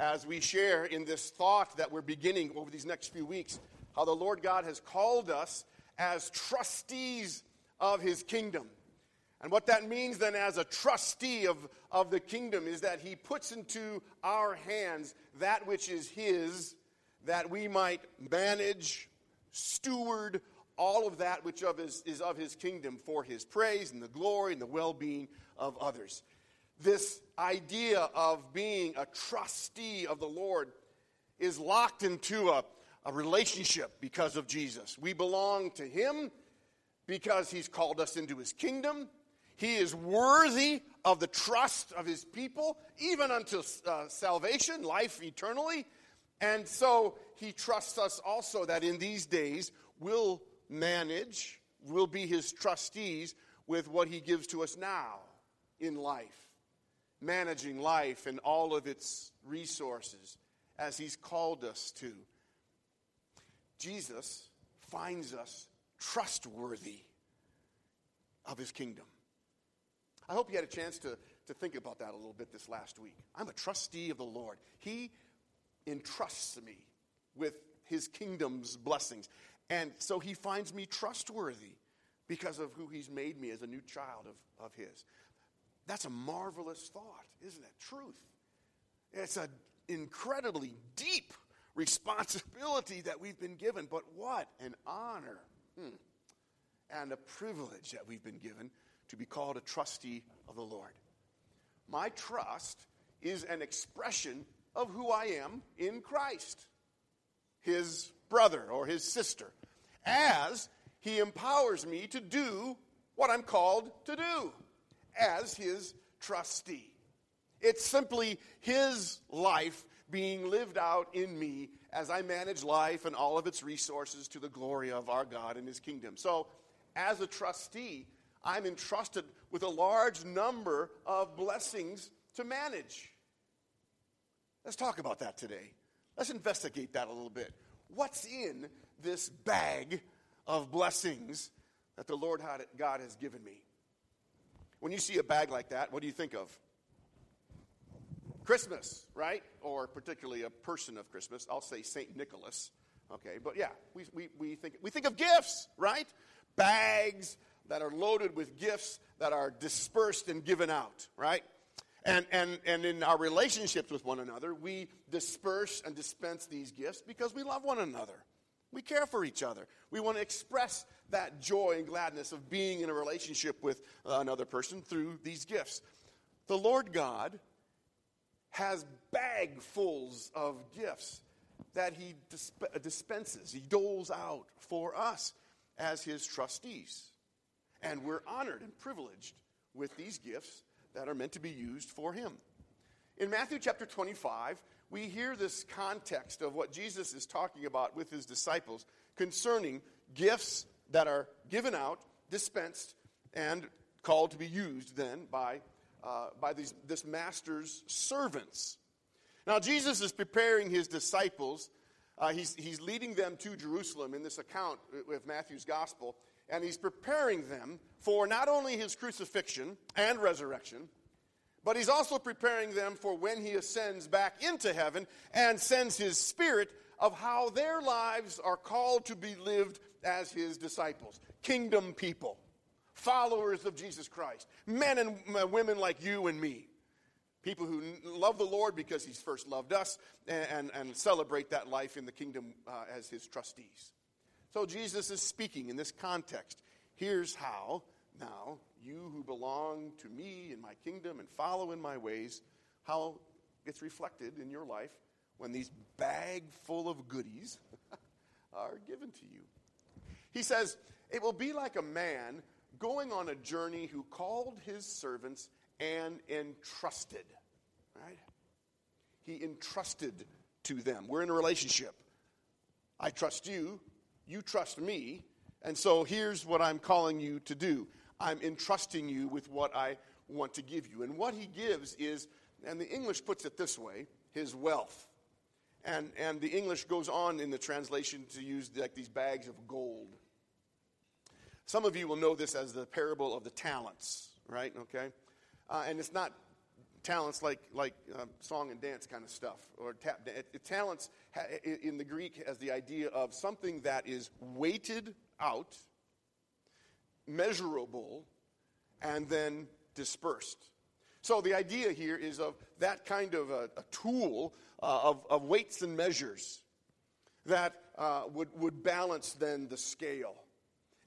as we share in this thought that we're beginning over these next few weeks how the Lord God has called us as trustees of his kingdom. And what that means then, as a trustee of, of the kingdom, is that he puts into our hands that which is his, that we might manage, steward all of that which of his, is of his kingdom for his praise and the glory and the well being of others. This idea of being a trustee of the Lord is locked into a, a relationship because of Jesus. We belong to him because he's called us into his kingdom he is worthy of the trust of his people, even unto uh, salvation, life eternally. And so he trusts us also that in these days we'll manage, we'll be his trustees with what he gives to us now in life, managing life and all of its resources as he's called us to. Jesus finds us trustworthy of his kingdom. I hope you had a chance to, to think about that a little bit this last week. I'm a trustee of the Lord. He entrusts me with his kingdom's blessings. And so he finds me trustworthy because of who he's made me as a new child of, of his. That's a marvelous thought, isn't it? Truth. It's an incredibly deep responsibility that we've been given, but what an honor hmm, and a privilege that we've been given to be called a trustee of the Lord. My trust is an expression of who I am in Christ, his brother or his sister, as he empowers me to do what I'm called to do as his trustee. It's simply his life being lived out in me as I manage life and all of its resources to the glory of our God and his kingdom. So, as a trustee, I'm entrusted with a large number of blessings to manage. Let's talk about that today. Let's investigate that a little bit. What's in this bag of blessings that the Lord God has given me? When you see a bag like that, what do you think of? Christmas, right? Or particularly a person of Christmas. I'll say St. Nicholas. Okay, but yeah, we, we, we, think, we think of gifts, right? Bags, that are loaded with gifts that are dispersed and given out, right? And, and, and in our relationships with one another, we disperse and dispense these gifts because we love one another. We care for each other. We want to express that joy and gladness of being in a relationship with uh, another person through these gifts. The Lord God has bagfuls of gifts that He disp- uh, dispenses, He doles out for us as His trustees. And we're honored and privileged with these gifts that are meant to be used for Him. In Matthew chapter 25, we hear this context of what Jesus is talking about with His disciples concerning gifts that are given out, dispensed, and called to be used then by, uh, by these, this master's servants. Now, Jesus is preparing his disciples. Uh, he's, he's leading them to Jerusalem in this account with Matthew's gospel and he's preparing them for not only his crucifixion and resurrection, but he's also preparing them for when he ascends back into heaven and sends his spirit of how their lives are called to be lived as his disciples, kingdom people, followers of Jesus Christ, men and women like you and me. People who love the Lord because he's first loved us and, and, and celebrate that life in the kingdom uh, as his trustees. So Jesus is speaking in this context. Here's how now belong to me in my kingdom and follow in my ways, how it's reflected in your life when these bag full of goodies are given to you. He says, It will be like a man going on a journey who called his servants and entrusted. Right? He entrusted to them. We're in a relationship. I trust you, you trust me, and so here's what I'm calling you to do. I'm entrusting you with what I want to give you. And what he gives is, and the English puts it this way, his wealth. And, and the English goes on in the translation to use like these bags of gold. Some of you will know this as the parable of the talents, right? Okay? Uh, and it's not talents like, like um, song and dance kind of stuff, or tap dance. Talents in the Greek has the idea of something that is weighted out, measurable, and then dispersed. So the idea here is of that kind of a, a tool uh, of, of weights and measures that uh, would, would balance then the scale.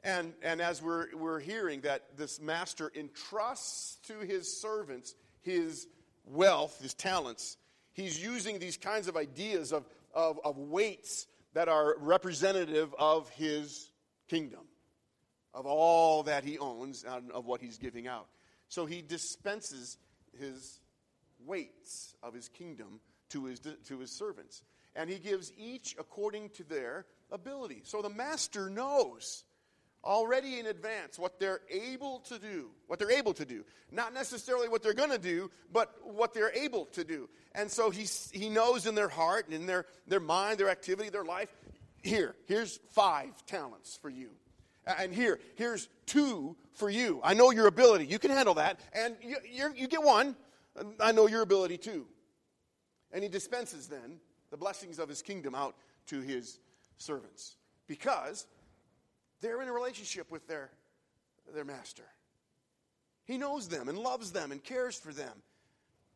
And, and as we're, we're hearing that this master entrusts to his servants his wealth, his talents, he's using these kinds of ideas of, of, of weights that are representative of his kingdom, of all that he owns and of what he's giving out. So he dispenses his weights of his kingdom to his, to his servants. And he gives each according to their ability. So the master knows already in advance what they're able to do, what they're able to do. Not necessarily what they're going to do, but what they're able to do. And so he, he knows in their heart, and in their, their mind, their activity, their life, here, here's five talents for you. And here, here's two for you. I know your ability. You can handle that. And you, you get one. I know your ability too. And he dispenses then the blessings of his kingdom out to his servants because they're in a relationship with their, their master. He knows them and loves them and cares for them.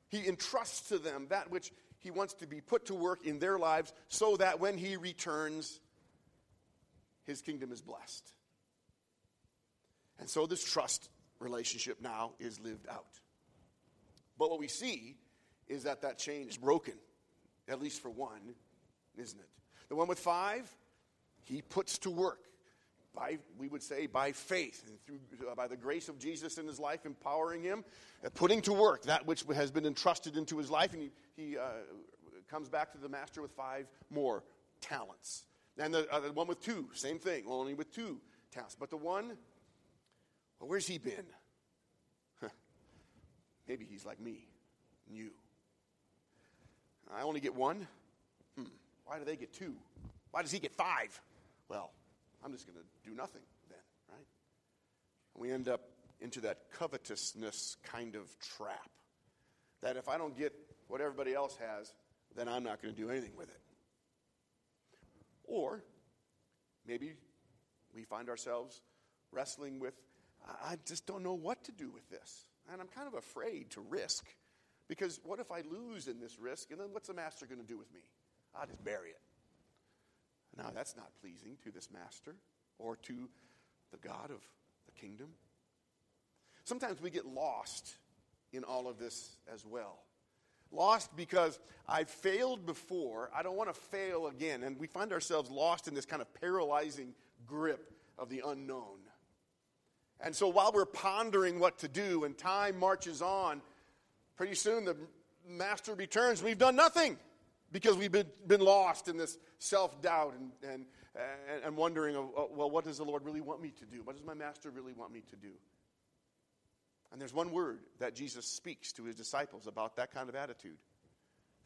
He entrusts to them that which he wants to be put to work in their lives so that when he returns, his kingdom is blessed. And so this trust relationship now is lived out. But what we see is that that chain is broken, at least for one, isn't it? The one with five, he puts to work by, we would say, by faith and through, uh, by the grace of Jesus in his life, empowering him, uh, putting to work that which has been entrusted into his life, and he, he uh, comes back to the master with five more talents. And the, uh, the one with two, same thing, only with two talents. But the one, well, where's he been? Maybe he's like me and you. I only get one. Hmm. Why do they get two? Why does he get five? Well, I'm just going to do nothing then, right? And we end up into that covetousness kind of trap. That if I don't get what everybody else has, then I'm not going to do anything with it. Or maybe we find ourselves wrestling with, I just don't know what to do with this. And I'm kind of afraid to risk because what if I lose in this risk and then what's the master going to do with me? I'll just bury it. Now, that's not pleasing to this master or to the God of the kingdom. Sometimes we get lost in all of this as well. Lost because I failed before, I don't want to fail again. And we find ourselves lost in this kind of paralyzing grip of the unknown. And so while we're pondering what to do and time marches on, pretty soon the master returns. We've done nothing because we've been, been lost in this self doubt and, and, and, wondering, well, what does the Lord really want me to do? What does my master really want me to do? And there's one word that Jesus speaks to his disciples about that kind of attitude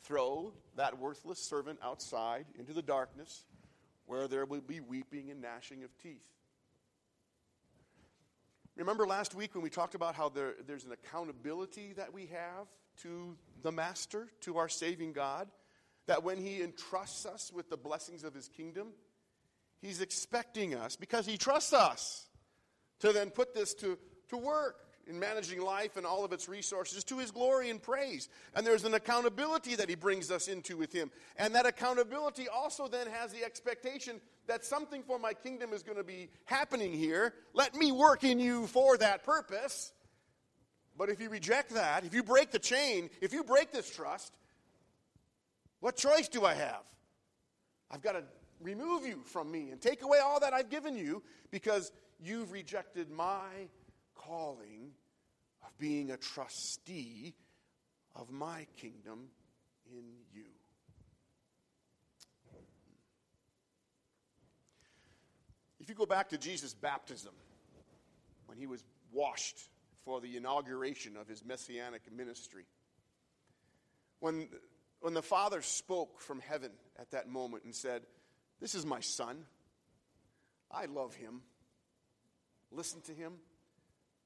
throw that worthless servant outside into the darkness where there will be weeping and gnashing of teeth. Remember last week when we talked about how there, there's an accountability that we have to the Master, to our saving God? That when He entrusts us with the blessings of His kingdom, He's expecting us, because He trusts us, to then put this to, to work in managing life and all of its resources to his glory and praise. And there's an accountability that he brings us into with him. And that accountability also then has the expectation that something for my kingdom is going to be happening here. Let me work in you for that purpose. But if you reject that, if you break the chain, if you break this trust, what choice do I have? I've got to remove you from me and take away all that I've given you because you've rejected my calling of being a trustee of my kingdom in you. If you go back to Jesus' baptism, when he was washed for the inauguration of his messianic ministry, when, when the Father spoke from heaven at that moment and said, This is my Son, I love him, listen to him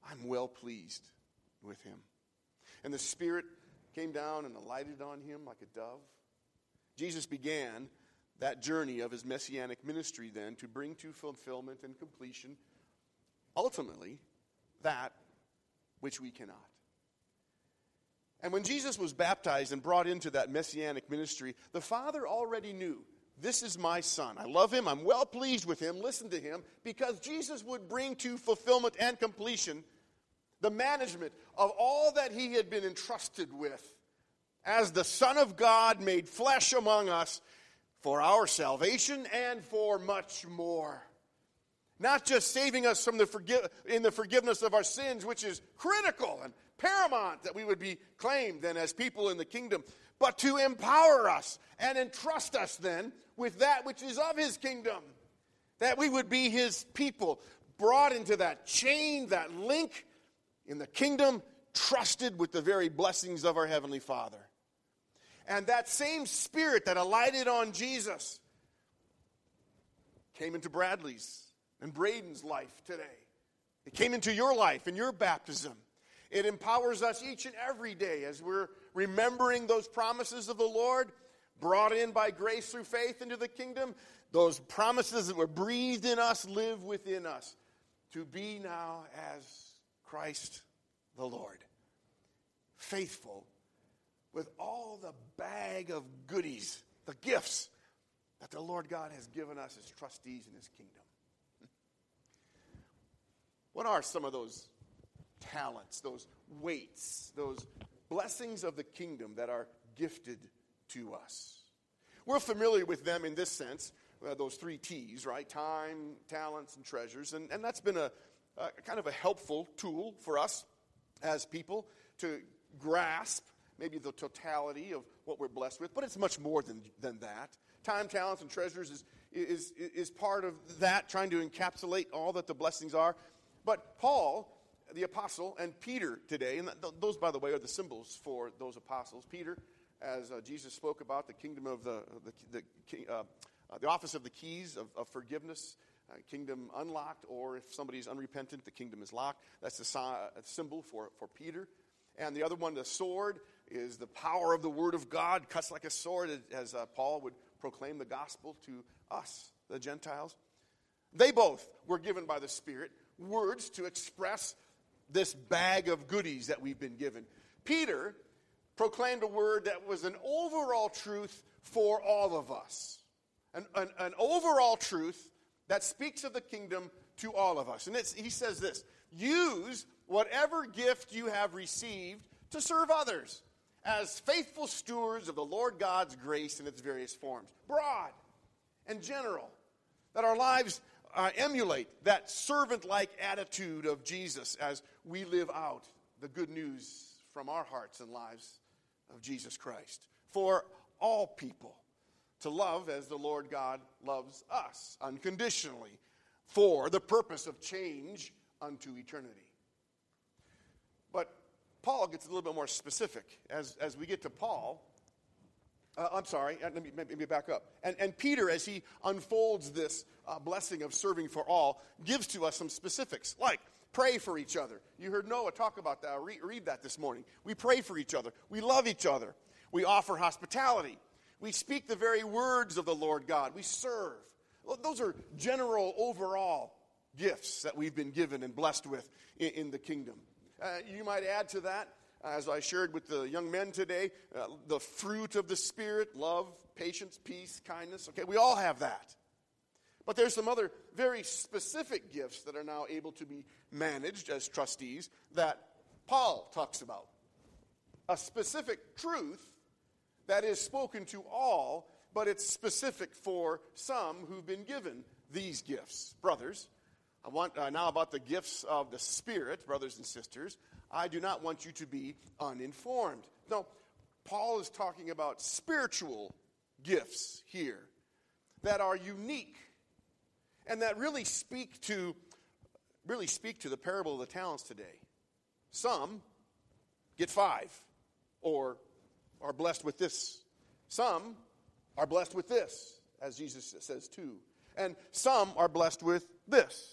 I'm well pleased with him. And the Spirit came down and alighted on him like a dove. Jesus began that journey of his messianic ministry then to bring to fulfillment and completion, ultimately, that which we cannot. And when Jesus was baptized and brought into that messianic ministry, the Father already knew this is my son. I love him. I'm well pleased with him. Listen to him because Jesus would bring to fulfillment and completion the management of all that he had been entrusted with as the Son of God made flesh among us for our salvation and for much more. Not just saving us from the forgive, in the forgiveness of our sins, which is critical and paramount that we would be claimed then as people in the kingdom, but to empower us and entrust us then with that which is of his kingdom. That we would be his people, brought into that chain, that link in the kingdom, trusted with the very blessings of our Heavenly Father. And that same spirit that alighted on Jesus came into Bradley's and Braden's life today. It came into your life in your baptism. It empowers us each and every day as we're remembering those promises of the Lord, brought in by grace through faith into the kingdom. Those promises that were breathed in us live within us to be now as Christ the Lord. Faithful with all the bag of goodies, the gifts that the Lord God has given us as trustees in his kingdom. What are some of those talents, those weights, those blessings of the kingdom that are gifted to us? We're familiar with them in this sense, uh, those three T's, right? Time, talents, and treasures. And, and that's been a, a kind of a helpful tool for us as people to grasp maybe the totality of what we're blessed with, but it's much more than, than that. Time, talents, and treasures is, is, is part of that, trying to encapsulate all that the blessings are. But Paul, the apostle, and Peter today, and those, by the way, are the symbols for those apostles. Peter, as uh, Jesus spoke about the kingdom of the, the, the, uh, uh, the office of the keys of, of forgiveness, uh, kingdom unlocked, or if somebody's unrepentant, the kingdom is locked. That's the uh, symbol for, for Peter. And the other one, the sword, is the power of the word of God, cuts like a sword, as uh, Paul would proclaim the gospel to us, the Gentiles. They both were given by the Spirit words to express this bag of goodies that we've been given. Peter proclaimed a word that was an overall truth for all of us, an, an, an overall truth that speaks of the kingdom to all of us. And he says this use whatever gift you have received to serve others as faithful stewards of the Lord God's grace in its various forms, broad and general, that our lives uh, emulate that servant like attitude of Jesus as we live out the good news from our hearts and lives of Jesus Christ. For all people to love as the Lord God loves us unconditionally for the purpose of change unto eternity. But Paul gets a little bit more specific. As, as we get to Paul, uh, I'm sorry, uh, let me, let me back up. And, and Peter, as he unfolds this uh, blessing of serving for all, gives to us some specifics, like pray for each other. You heard Noah talk about that. Read, read that this morning. We pray for each other, we love each other, we offer hospitality, we speak the very words of the Lord God, we serve. Those are general, overall gifts that we've been given and blessed with in, in the kingdom. Uh, you might add to that as I shared with the young men today, uh, the fruit of the Spirit love, patience, peace, kindness. Okay, we all have that. But there's some other very specific gifts that are now able to be managed as trustees that Paul talks about. A specific truth that is spoken to all, but it's specific for some who've been given these gifts. Brothers, I want uh, now about the gifts of the Spirit, brothers and sisters. I do not want you to be uninformed. No, Paul is talking about spiritual gifts here that are unique and that really speak to really speak to the parable of the talents today. Some get 5 or are blessed with this. Some are blessed with this, as Jesus says too. And some are blessed with this.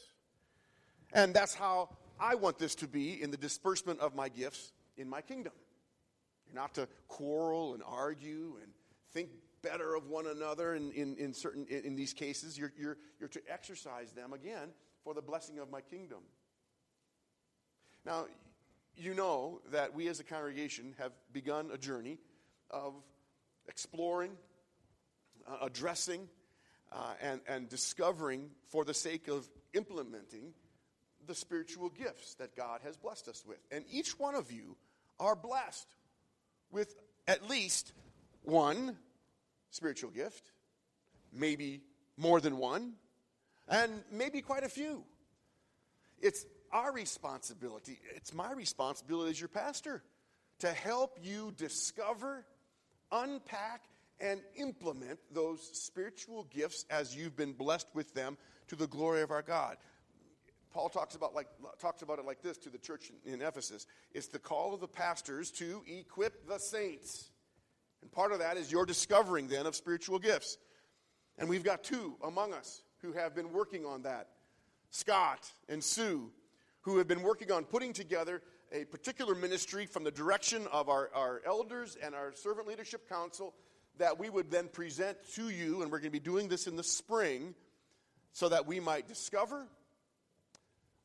And that's how I want this to be in the disbursement of my gifts in my kingdom. You're not to quarrel and argue and think better of one another in, in, in certain in, in these cases. You're, you're, you're to exercise them again for the blessing of my kingdom. Now, you know that we as a congregation have begun a journey of exploring, uh, addressing, uh, and, and discovering for the sake of implementing the spiritual gifts that God has blessed us with. And each one of you are blessed with at least one spiritual gift, maybe more than one, and maybe quite a few. It's our responsibility, it's my responsibility as your pastor to help you discover, unpack, and implement those spiritual gifts as you've been blessed with them to the glory of our God. Paul talks about, like, talks about it like this to the church in, in Ephesus. It's the call of the pastors to equip the saints. And part of that is your discovering then of spiritual gifts. And we've got two among us who have been working on that Scott and Sue, who have been working on putting together a particular ministry from the direction of our, our elders and our servant leadership council that we would then present to you. And we're going to be doing this in the spring so that we might discover,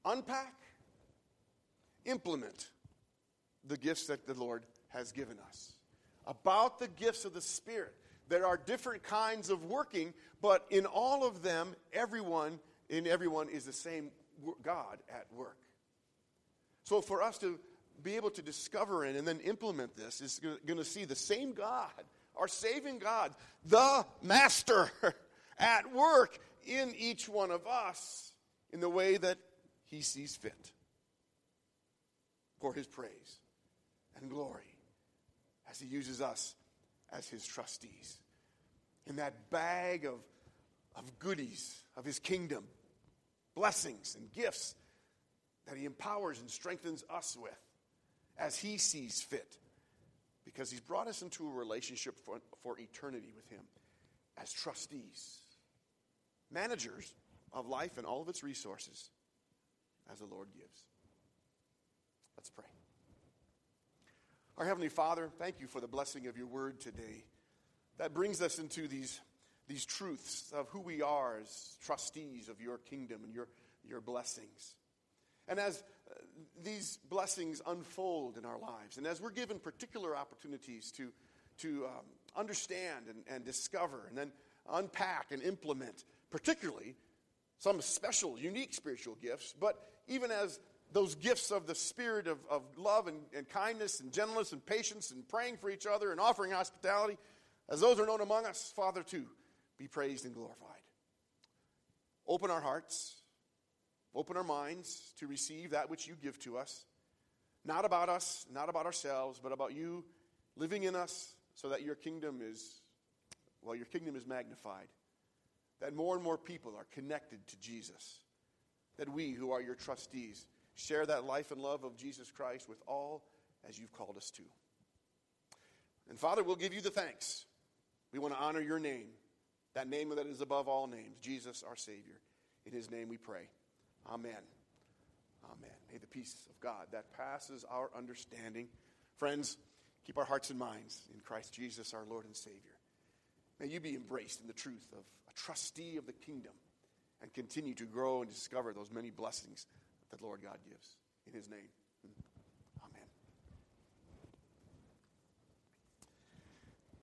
unpack, implement the gifts that the Lord has given us. About the gifts of the Spirit. There are different kinds of working, but in all of them, everyone in everyone is the same God at work. So for us to be able to discover it and then implement this is going to see the same God, our saving God, the Master, at work in each one of us in the way that He sees fit for His praise and glory as He uses us as His trustees. In that bag of, of goodies of His kingdom, blessings and gifts that He empowers and strengthens us with as He sees fit. Because He's brought us into a relationship for, for eternity with Him as trustees, managers of life and all of its resources as the Lord gives. Let's pray. Our Heavenly Father, thank you for the blessing of your word today. That brings us into these, these truths of who we are as trustees of your kingdom and your, your blessings. And as uh, these blessings unfold in our lives, and as we're given particular opportunities to, to um, understand and, and discover and then unpack and implement, particularly some special, unique spiritual gifts, but even as those gifts of the spirit of, of love and, and kindness and gentleness and patience and praying for each other and offering hospitality, as those are known among us, Father, too, be praised and glorified. Open our hearts, open our minds to receive that which you give to us. Not about us, not about ourselves, but about you living in us so that your kingdom is, well, your kingdom is magnified. That more and more people are connected to Jesus. That we, who are your trustees, share that life and love of Jesus Christ with all as you've called us to. And Father, we'll give you the thanks. We want to honor your name, that name that is above all names, Jesus our Savior. In his name we pray. Amen. Amen. May the peace of God that passes our understanding, friends, keep our hearts and minds in Christ Jesus our Lord and Savior. May you be embraced in the truth of a trustee of the kingdom and continue to grow and discover those many blessings that the Lord God gives. In his name.